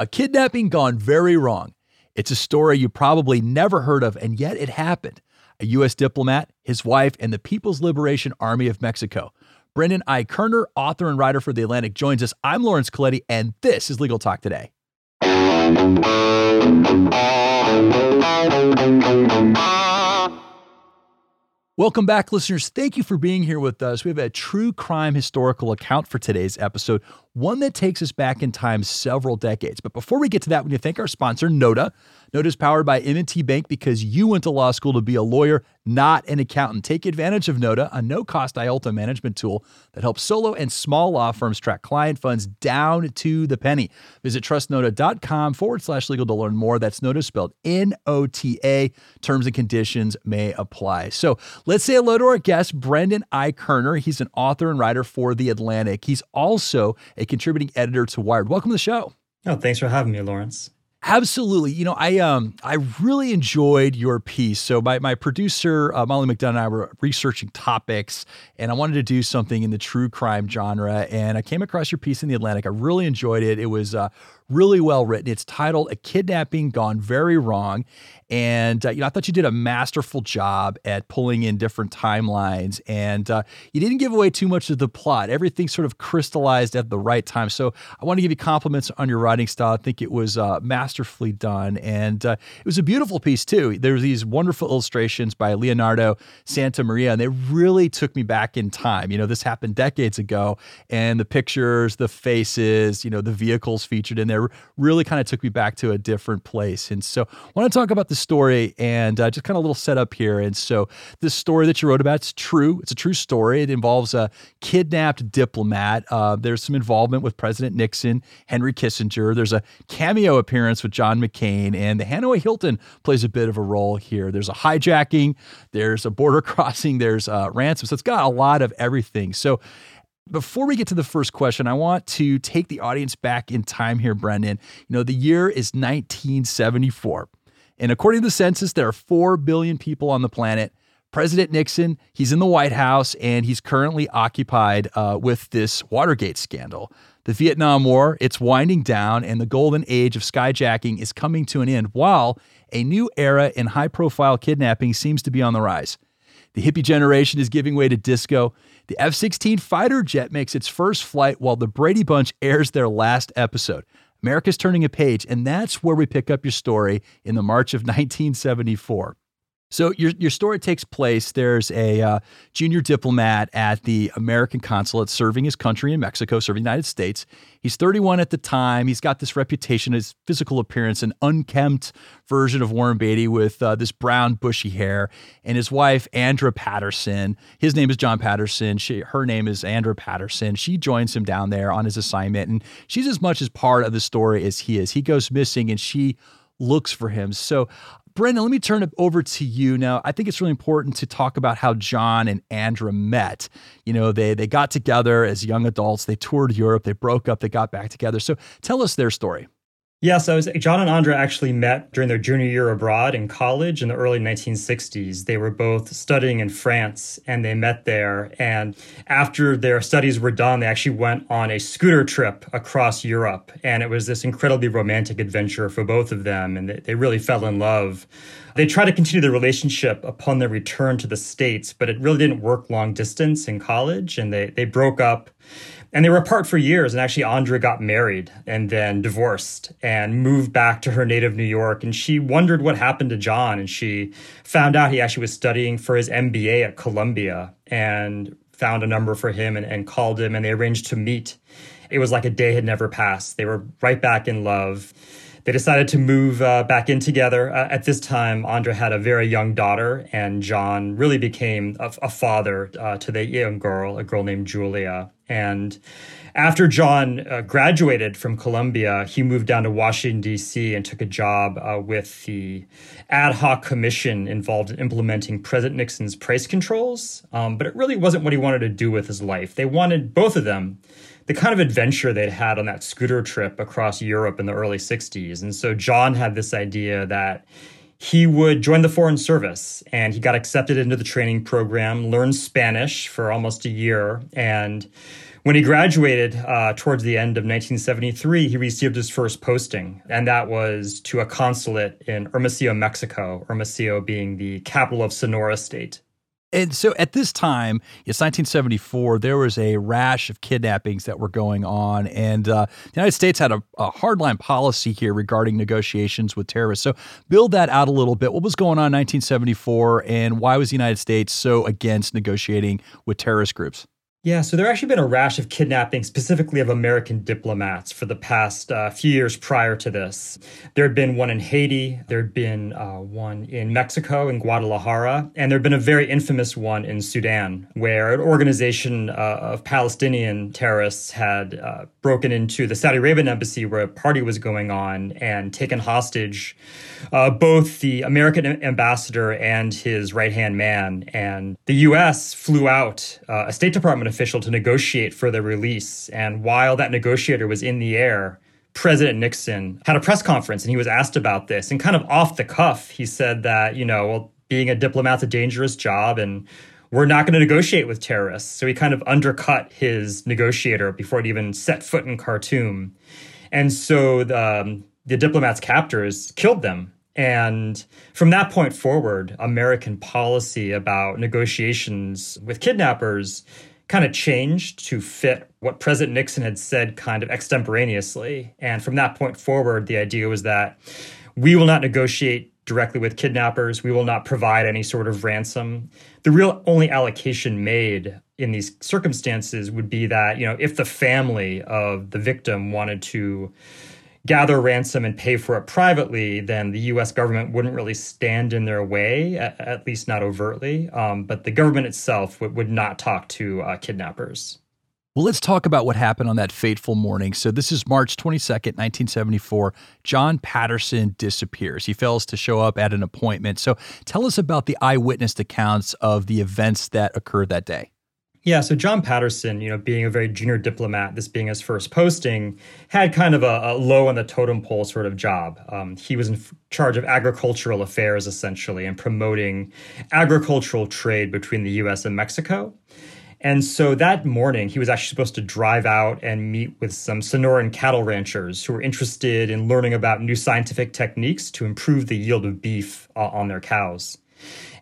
A kidnapping gone very wrong. It's a story you probably never heard of, and yet it happened. A U.S. diplomat, his wife, and the People's Liberation Army of Mexico. Brendan I. Koerner, author and writer for The Atlantic, joins us. I'm Lawrence Colletti, and this is Legal Talk Today. Welcome back, listeners. Thank you for being here with us. We have a true crime historical account for today's episode, one that takes us back in time several decades. But before we get to that, we need to thank our sponsor, Nota. Nota is powered by M&T Bank because you went to law school to be a lawyer, not an accountant. Take advantage of Nota, a no-cost IOLTA management tool that helps solo and small law firms track client funds down to the penny. Visit trustnota.com forward slash legal to learn more. That's Nota spelled N-O-T-A. Terms and conditions may apply. So let's say hello to our guest, Brendan I. Koerner. He's an author and writer for The Atlantic. He's also a contributing editor to Wired. Welcome to the show. Oh, thanks for having me, Lawrence. Absolutely. You know, I um I really enjoyed your piece. So my my producer uh, Molly McDonough and I were researching topics, and I wanted to do something in the true crime genre. And I came across your piece in the Atlantic. I really enjoyed it. It was uh, really well written. It's titled "A Kidnapping Gone Very Wrong," and uh, you know I thought you did a masterful job at pulling in different timelines, and uh, you didn't give away too much of the plot. Everything sort of crystallized at the right time. So I want to give you compliments on your writing style. I think it was uh, masterfully done, and uh, it was a beautiful piece too. There's these wonderful illustrations by Leonardo Santamaria, and they really took me back in time. You know, this happened decades ago, and the pictures, the faces, you know, the vehicles featured in there really kind of took me back to a different place. And so I want to talk about the story and uh, just kind of a little setup here. And so this story that you wrote about, it's true. It's a true story. It involves a kidnapped diplomat. Uh, there's some involvement with President Nixon, Henry Kissinger. There's a cameo appearance with John McCain, and the Hanoi Hilton plays a bit of a role here. There's a hijacking, there's a border crossing, there's a ransom. So it's got a lot of everything. So before we get to the first question, I want to take the audience back in time here, Brendan. You know, the year is 1974. And according to the census, there are 4 billion people on the planet. President Nixon, he's in the White House and he's currently occupied uh, with this Watergate scandal. The Vietnam War, it's winding down and the golden age of skyjacking is coming to an end while a new era in high profile kidnapping seems to be on the rise. The hippie generation is giving way to disco. The F 16 fighter jet makes its first flight while the Brady Bunch airs their last episode. America's turning a page, and that's where we pick up your story in the March of 1974. So your your story takes place. There's a uh, junior diplomat at the American consulate serving his country in Mexico, serving the United States. He's 31 at the time. He's got this reputation, his physical appearance, an unkempt version of Warren Beatty with uh, this brown bushy hair, and his wife Andra Patterson. His name is John Patterson. She, her name is Andra Patterson. She joins him down there on his assignment, and she's as much as part of the story as he is. He goes missing, and she looks for him. So Brendan, let me turn it over to you now. I think it's really important to talk about how John and Andra met. You know, they they got together as young adults. They toured Europe. They broke up. They got back together. So tell us their story. Yeah, so John and Andra actually met during their junior year abroad in college in the early 1960s. They were both studying in France and they met there. And after their studies were done, they actually went on a scooter trip across Europe. And it was this incredibly romantic adventure for both of them. And they, they really fell in love. They tried to continue the relationship upon their return to the States, but it really didn't work long distance in college. And they, they broke up. And they were apart for years. And actually, Andra got married and then divorced and moved back to her native New York. And she wondered what happened to John. And she found out he actually was studying for his MBA at Columbia and found a number for him and, and called him. And they arranged to meet. It was like a day had never passed. They were right back in love. They decided to move uh, back in together. Uh, at this time, Andra had a very young daughter, and John really became a, a father uh, to the young girl, a girl named Julia. And after John uh, graduated from Columbia, he moved down to Washington, D.C., and took a job uh, with the ad hoc commission involved in implementing President Nixon's price controls. Um, but it really wasn't what he wanted to do with his life. They wanted both of them the kind of adventure they'd had on that scooter trip across Europe in the early 60s. And so John had this idea that he would join the Foreign Service and he got accepted into the training program, learned Spanish for almost a year. And when he graduated uh, towards the end of 1973, he received his first posting, and that was to a consulate in Hermosillo, Mexico, Hermosillo being the capital of Sonora State. And so at this time, it's 1974, there was a rash of kidnappings that were going on. And uh, the United States had a, a hardline policy here regarding negotiations with terrorists. So build that out a little bit. What was going on in 1974, and why was the United States so against negotiating with terrorist groups? Yeah, so there actually been a rash of kidnapping, specifically of American diplomats, for the past uh, few years prior to this. There had been one in Haiti, there had been uh, one in Mexico, in Guadalajara, and there had been a very infamous one in Sudan, where an organization uh, of Palestinian terrorists had uh, broken into the Saudi Arabian embassy where a party was going on and taken hostage uh, both the American ambassador and his right hand man. And the U.S. flew out uh, a State Department official to negotiate for their release. And while that negotiator was in the air, President Nixon had a press conference and he was asked about this. And kind of off the cuff, he said that, you know, well, being a diplomat's a dangerous job and we're not going to negotiate with terrorists. So he kind of undercut his negotiator before it even set foot in Khartoum. And so the, um, the diplomats' captors killed them. And from that point forward, American policy about negotiations with kidnappers kind of changed to fit what President Nixon had said kind of extemporaneously. And from that point forward, the idea was that we will not negotiate directly with kidnappers. We will not provide any sort of ransom. The real only allocation made in these circumstances would be that, you know, if the family of the victim wanted to gather ransom and pay for it privately, then the US government wouldn't really stand in their way, at, at least not overtly. Um, but the government itself would, would not talk to uh, kidnappers. Well, let's talk about what happened on that fateful morning. So, this is March 22nd, 1974. John Patterson disappears. He fails to show up at an appointment. So, tell us about the eyewitness accounts of the events that occurred that day. Yeah, so John Patterson, you know, being a very junior diplomat, this being his first posting, had kind of a, a low on the totem pole sort of job. Um, he was in f- charge of agricultural affairs, essentially, and promoting agricultural trade between the U.S. and Mexico. And so that morning, he was actually supposed to drive out and meet with some Sonoran cattle ranchers who were interested in learning about new scientific techniques to improve the yield of beef uh, on their cows.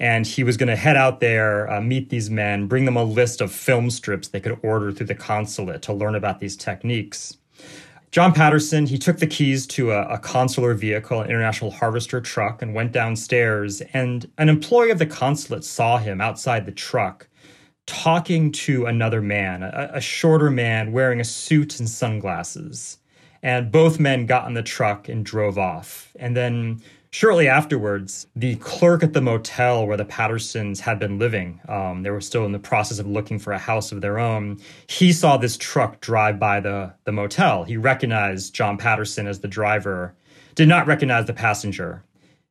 And he was going to head out there, uh, meet these men, bring them a list of film strips they could order through the consulate to learn about these techniques. John Patterson, he took the keys to a, a, consular vehicle, an international harvester truck, and went downstairs. And an employee of the consulate saw him outside the truck talking to another man, a, a shorter man wearing a suit and sunglasses. And both men got in the truck and drove off. And then Shortly afterwards, the clerk at the motel where the Pattersons had been living, um, they were still in the process of looking for a house of their own. He saw this truck drive by the, the motel. He recognized John Patterson as the driver, did not recognize the passenger.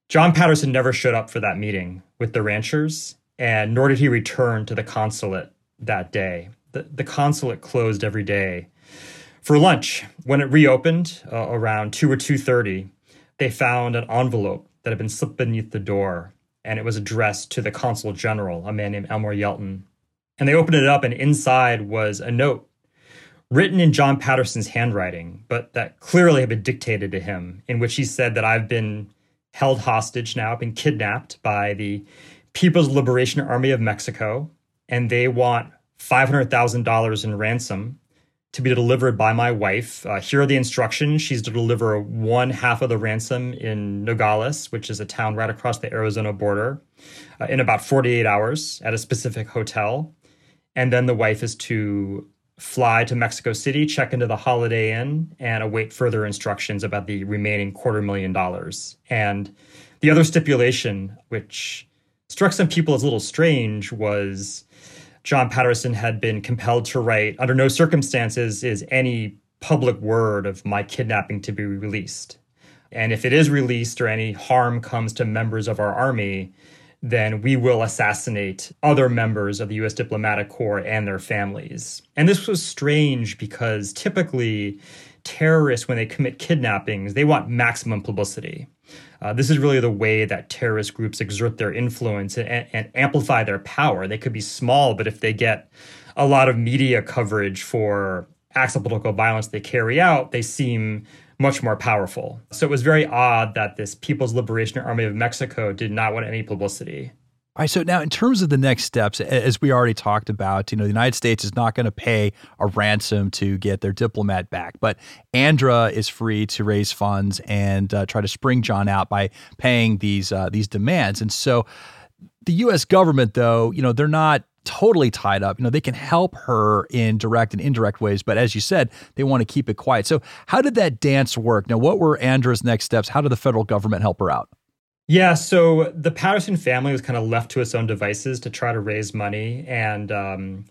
John Patterson never showed up for that meeting with the ranchers, and nor did he return to the consulate that day. The, the consulate closed every day for lunch. When it reopened uh, around 2 or 2.30, they found an envelope that had been slipped beneath the door, and it was addressed to the consul general, a man named Elmer Yelton. And they opened it up, and inside was a note written in John Patterson's handwriting, but that clearly had been dictated to him, in which he said that I've been held hostage now, been kidnapped by the People's Liberation Army of Mexico, and they want $500,000 in ransom to be delivered by my wife. Uh, here are the instructions. She's to deliver one half of the ransom in Nogales, which is a town right across the Arizona border, uh, in about 48 hours at a specific hotel. And then the wife is to fly to Mexico City, check into the Holiday Inn, and await further instructions about the remaining quarter million dollars. And the other stipulation, which struck some people as a little strange, was John Patterson had been compelled to write, under no circumstances is any public word of my kidnapping to be released. And if it is released or any harm comes to members of our army, then we will assassinate other members of the US diplomatic corps and their families. And this was strange because typically terrorists, when they commit kidnappings, they want maximum publicity. Uh, this is really the way that terrorist groups exert their influence and, and, amplify their power. They could be small, but if they get a lot of media coverage for acts of political violence they carry out, they seem much more powerful. So it was very odd that this People's Liberation Army of Mexico did not want any publicity. All right. So now, in terms of the next steps, as we already talked about, you know, the United States is not going to pay a ransom to get their diplomat back, but Andra is free to raise funds and uh, try to spring John out by paying these uh, these demands. And so, the U.S. government, though, you know, they're not totally tied up. You know, they can help her in direct and indirect ways, but as you said, they want to keep it quiet. So, how did that dance work? Now, what were Andra's next steps? How did the federal government help her out? Yeah, so the Patterson family was kind of left to its own devices to try to raise money, and um,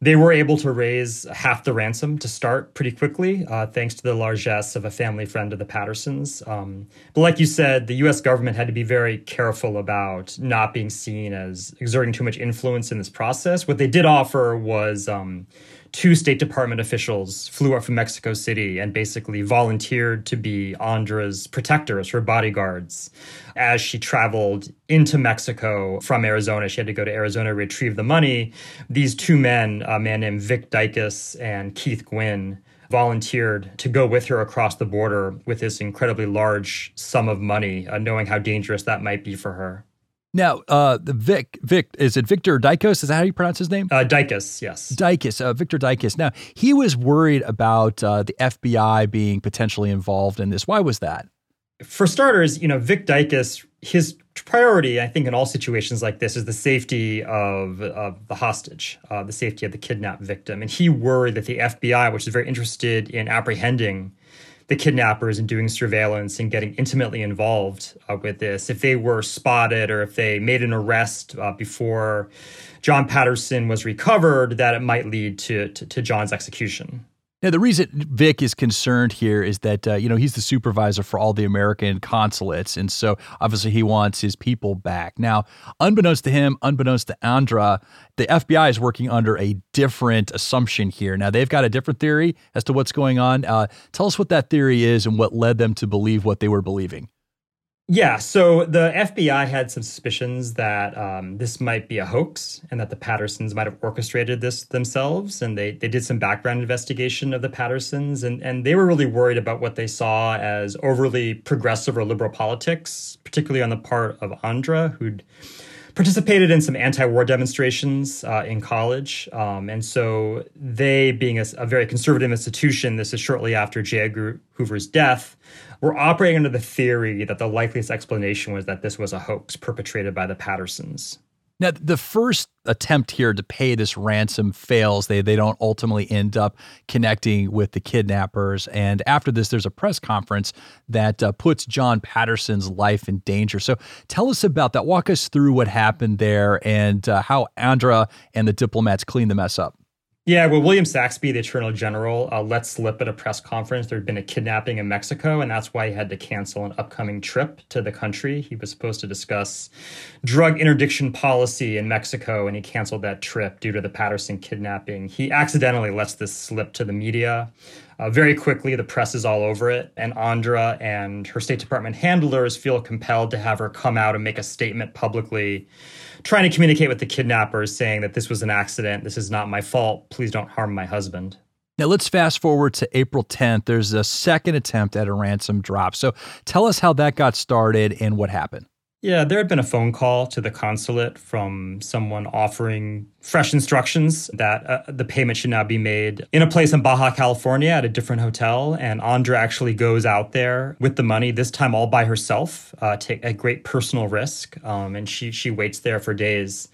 they were able to raise half the ransom to start pretty quickly, uh, thanks to the largesse of a family friend of the Pattersons. Um, but like you said, the U.S. government had to be very careful about not being seen as exerting too much influence in this process. What they did offer was. Um, two State Department officials flew up from Mexico City and basically volunteered to be Andra's protectors, her bodyguards. As she traveled into Mexico from Arizona, she had to go to Arizona to retrieve the money. These two men, a man named Vic Dikeos and Keith Gwynn, volunteered to go with her across the border with this incredibly large sum of money, uh, knowing how dangerous that might be for her. Now, uh, the Vic, Vic, is it Victor Dicos? Is that how you pronounce his name? Uh, Dikeos, yes. Dikeos, uh, Victor Dikeos. Now, he was worried about uh, the FBI being potentially involved in this. Why was that? For starters, you know, Vic Dikeos, his priority, I think, in all situations like this is the safety of, of the hostage, uh, the safety of the kidnapped victim. And he worried that the FBI, which is very interested in apprehending the kidnappers and doing surveillance and getting intimately involved uh, with this. If they were spotted or if they made an arrest uh, before John Patterson was recovered, that it might lead to, to, to John's execution. Now, the reason Vic is concerned here is that, uh, you know, he's the supervisor for all the American consulates. And so obviously he wants his people back. Now, unbeknownst to him, unbeknownst to Andra, the FBI is working under a different assumption here. Now, they've got a different theory as to what's going on. Uh, tell us what that theory is and what led them to believe what they were believing. Yeah, so the FBI had some suspicions that um, this might be a hoax and that the Pattersons might have orchestrated this themselves. And they, they did some background investigation of the Pattersons, and, and they were really worried about what they saw as overly progressive or liberal politics, particularly on the part of Andra, who'd participated in some anti-war demonstrations uh, in college, um, and so they, being a, a, very conservative institution, this is shortly after J. Edgar Hoover's death, were operating under the theory that the likeliest explanation was that this was a hoax perpetrated by the Pattersons. Now, the first attempt here to pay this ransom fails. They they don't ultimately end up connecting with the kidnappers. And after this, there's a press conference that uh, puts John Patterson's life in danger. So tell us about that. Walk us through what happened there and uh, how Andra and the diplomats cleaned the mess up. Yeah, well, William Saxbe, the Attorney General, uh, let slip at a press conference there had been a kidnapping in Mexico, and that's why he had to cancel an upcoming trip to the country. He was supposed to discuss drug interdiction policy in Mexico, and he canceled that trip due to the Patterson kidnapping. He accidentally lets this slip to the media. Uh, very quickly, the press is all over it, and Andra and her State Department handlers feel compelled to have her come out and make a statement publicly trying to communicate with the kidnappers, saying that this was an accident, this is not my fault, please don't harm my husband. Now let's fast forward to April 10th. There's a second attempt at a ransom drop. So tell us how that got started and what happened. Yeah, there had been a phone call to the consulate from someone offering fresh instructions that uh, the payment should now be made in a place in Baja California at a different hotel. And Andra actually goes out there with the money, this time all by herself, uh, take a great personal risk. Um, and she, she waits there for days.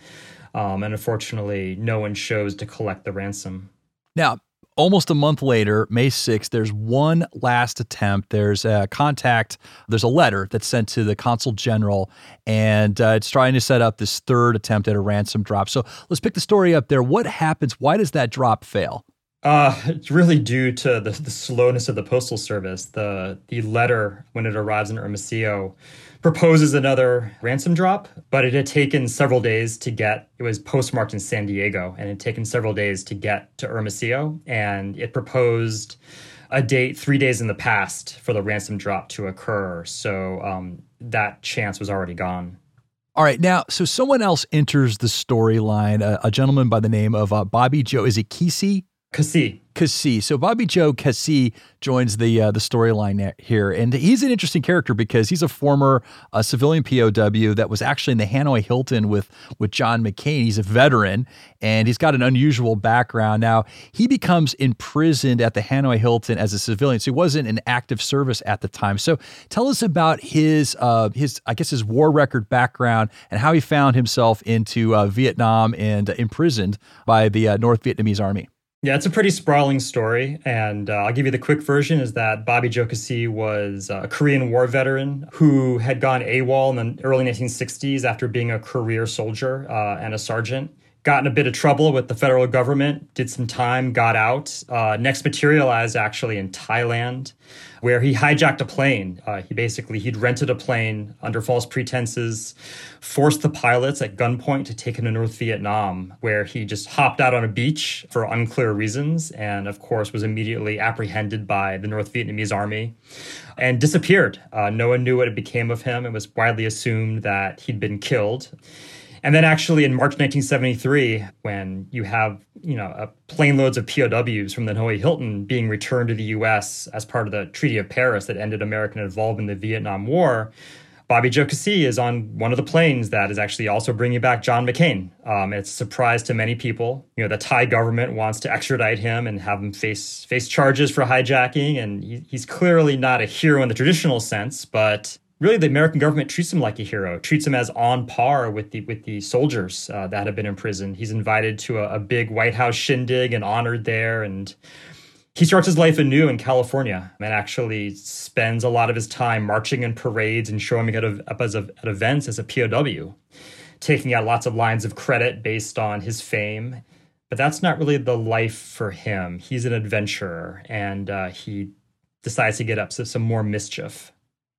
Um, and unfortunately, no one shows to collect the ransom. Now, almost a month later, May 6th, there's one last attempt. There's a contact, there's a letter that's sent to the consul general, and uh, it's trying to set up this third attempt at a ransom drop. So let's pick the story up there. What happens? Why does that drop fail? Uh, it's really due to the, the slowness of the postal service. The the letter when it arrives in Hermosillo proposes another ransom drop, but it had taken several days to get. It was postmarked in San Diego, and it had taken several days to get to Hermosillo, and it proposed a date three days in the past for the ransom drop to occur. So um, that chance was already gone. All right, now, so someone else enters the storyline, a, a, gentleman by the name of uh, Bobby Joe. Is it Keesee? Keesee. Keesee. So Bobby Joe Keesee joins the uh, the storyline here, and he's an interesting character because he's a former uh, civilian POW that was actually in the Hanoi Hilton with with John McCain. He's a veteran, and he's got an unusual background. Now he becomes imprisoned at the Hanoi Hilton as a civilian, so he wasn't in active service at the time. So tell us about his uh, his I guess his war record background and how he found himself into uh, Vietnam and imprisoned by the uh, North Vietnamese Army. Yeah, it's a pretty sprawling story, and uh, I'll give you the quick version: is that Bobby Joe Keesee was a Korean War veteran who had gone AWOL in the early 1960s after being a career soldier uh, and a sergeant got in a bit of trouble with the federal government, did some time, got out. Uh, next materialized actually in Thailand, where he hijacked a plane. Uh, he basically he'd rented a plane under false pretenses, forced the pilots at gunpoint to take him to North Vietnam, where he just hopped out on a beach for unclear reasons, and of course was immediately apprehended by the North Vietnamese army and disappeared. Uh, no one knew what it became of him. It was widely assumed that he'd been killed. And then actually in March 1973, when you have, you know, a plane loads of POWs from the Hanoi Hilton being returned to the US as part of the Treaty of Paris that ended American involvement in the Vietnam War, Bobby Joe is on one of the planes that is actually also bringing back John McCain. Um, it's a surprise to many people. You know, the Thai government wants to extradite him and have him face face charges for hijacking, and he, he's clearly not a hero in the traditional sense, but really the American government treats him like a hero, treats him as on par with the with the soldiers uh, that have been imprisoned. He's invited to a, a, big White House shindig and honored there, and he starts his life anew in California and actually spends a lot of his time marching in parades and showing up as a, at events as a POW, taking out lots of lines of credit based on his fame. But that's not really the life for him. He's an adventurer, and uh, he decides to get up to some more mischief.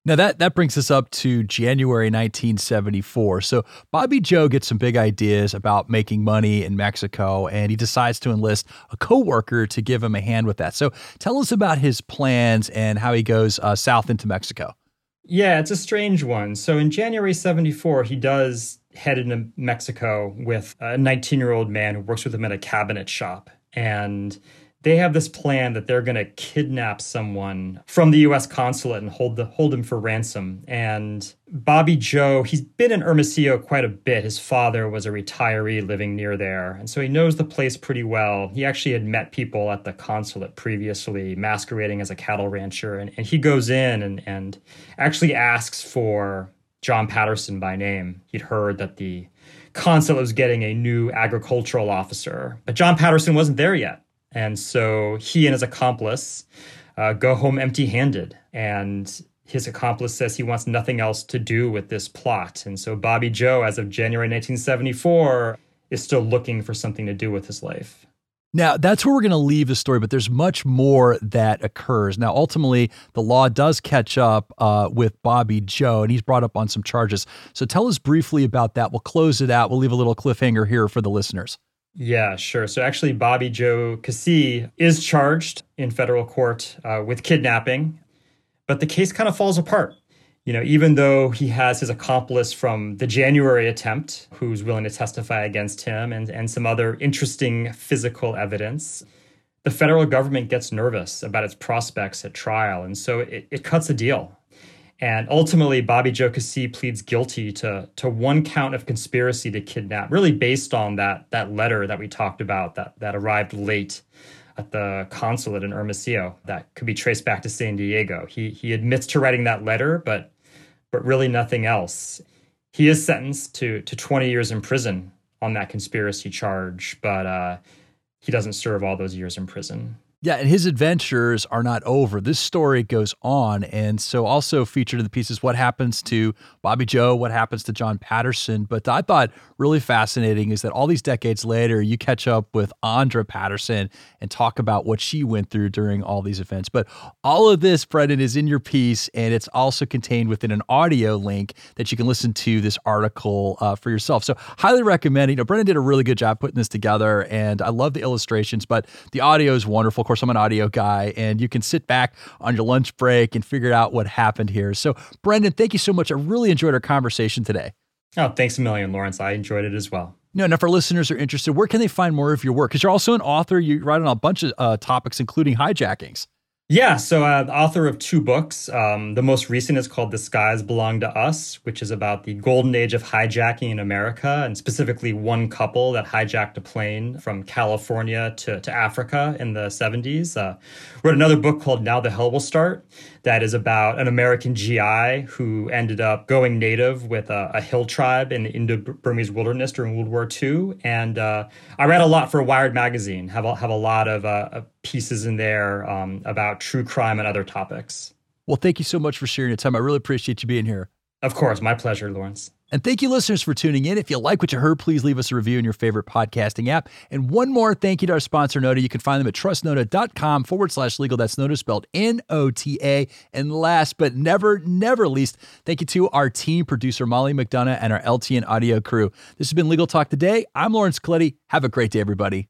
Now that that brings us up to January 1974. So Bobby Joe gets some big ideas about making money in Mexico and he decides to enlist a coworker to give him a hand with that. So tell us about his plans and how he goes uh, south into Mexico. Yeah, it's a strange one. So in January 74, he does head into Mexico with a 19-year-old man who works with him at a cabinet shop and they have this plan that they're going to kidnap someone from the U.S. consulate and hold the hold him for ransom. And Bobby Joe, he's been in Hermosillo quite a bit. His father was a retiree living near there, and so he knows the place pretty well. He actually had met people at the consulate previously, masquerading as a cattle rancher, and, and he goes in and and actually asks for John Patterson by name. He'd heard that the consulate was getting a new agricultural officer, but John Patterson wasn't there yet. And so he and his accomplice uh, go home empty handed. And his accomplice says he wants nothing else to do with this plot. And so Bobby Joe, as of January 1974, is still looking for something to do with his life. Now, that's where we're going to leave the story, but there's much more that occurs. Now, ultimately, the law does catch up uh, with Bobby Joe, and he's brought up on some charges. So tell us briefly about that. We'll close it out. We'll leave a little cliffhanger here for the listeners. Yeah, sure. So actually, Bobby Joe Keesee is charged in federal court uh, with kidnapping, but the case kind of falls apart. You know, even though he has his accomplice from the January attempt who's willing to testify against him and, and some other interesting physical evidence, the federal government gets nervous about its prospects at trial. And so it, it cuts a deal and ultimately, Bobby Joe Keesee pleads guilty to, to one count of conspiracy to kidnap, really based on that, that letter that we talked about that, that arrived late at the consulate in Hermosillo that could be traced back to San Diego. He, he admits to writing that letter, but, but really nothing else. He is sentenced to, to 20 years in prison on that conspiracy charge, but uh, he doesn't serve all those years in prison. Yeah, and his adventures are not over. This story goes on. And so, also featured in the pieces, what happens to Bobby Joe, what happens to John Patterson. But I thought really fascinating is that all these decades later, you catch up with Andra Patterson and talk about what she went through during all these events. But all of this, Brendan, is in your piece, and it's also contained within an audio link that you can listen to this article uh, for yourself. So, highly recommend. You know, Brendan did a really good job putting this together, and I love the illustrations, but the audio is wonderful. Of course, course, I'm an audio guy, and you can sit back on your lunch break and figure out what happened here. So, Brendan, thank you so much. I really enjoyed our conversation today. Oh, thanks a million, Lawrence. I enjoyed it as well. Know, and if our listeners are interested, where can they find more of your work? Because you're also an author. You write on a bunch of uh, topics, including hijackings. Yeah, so uh, author of two books. Um, the most recent is called The Skies Belong to Us, which is about the golden age of hijacking in America, and specifically one couple that hijacked a plane from California to, to Africa in the 70s. Uh, wrote another book called Now the Hell Will Start, that is about an American GI who ended up going native with a, a hill tribe in the Indo-Burmese wilderness during World War II. And uh, I read a lot for Wired magazine. Have a, have a lot of uh, pieces in there um, about true crime and other topics. Well, thank you so much for sharing your time. I really appreciate you being here. Of course, my pleasure, Lawrence. And thank you, listeners, for tuning in. If you like what you heard, please leave us a review in your favorite podcasting app. And one more thank you to our sponsor, Nota. You can find them at trustnota.com forward slash legal. That's Nota spelled N O T A. And last but never, never least, thank you to our team producer, Molly McDonough, and our LTN audio crew. This has been Legal Talk Today. I'm Lawrence Colletti. Have a great day, everybody.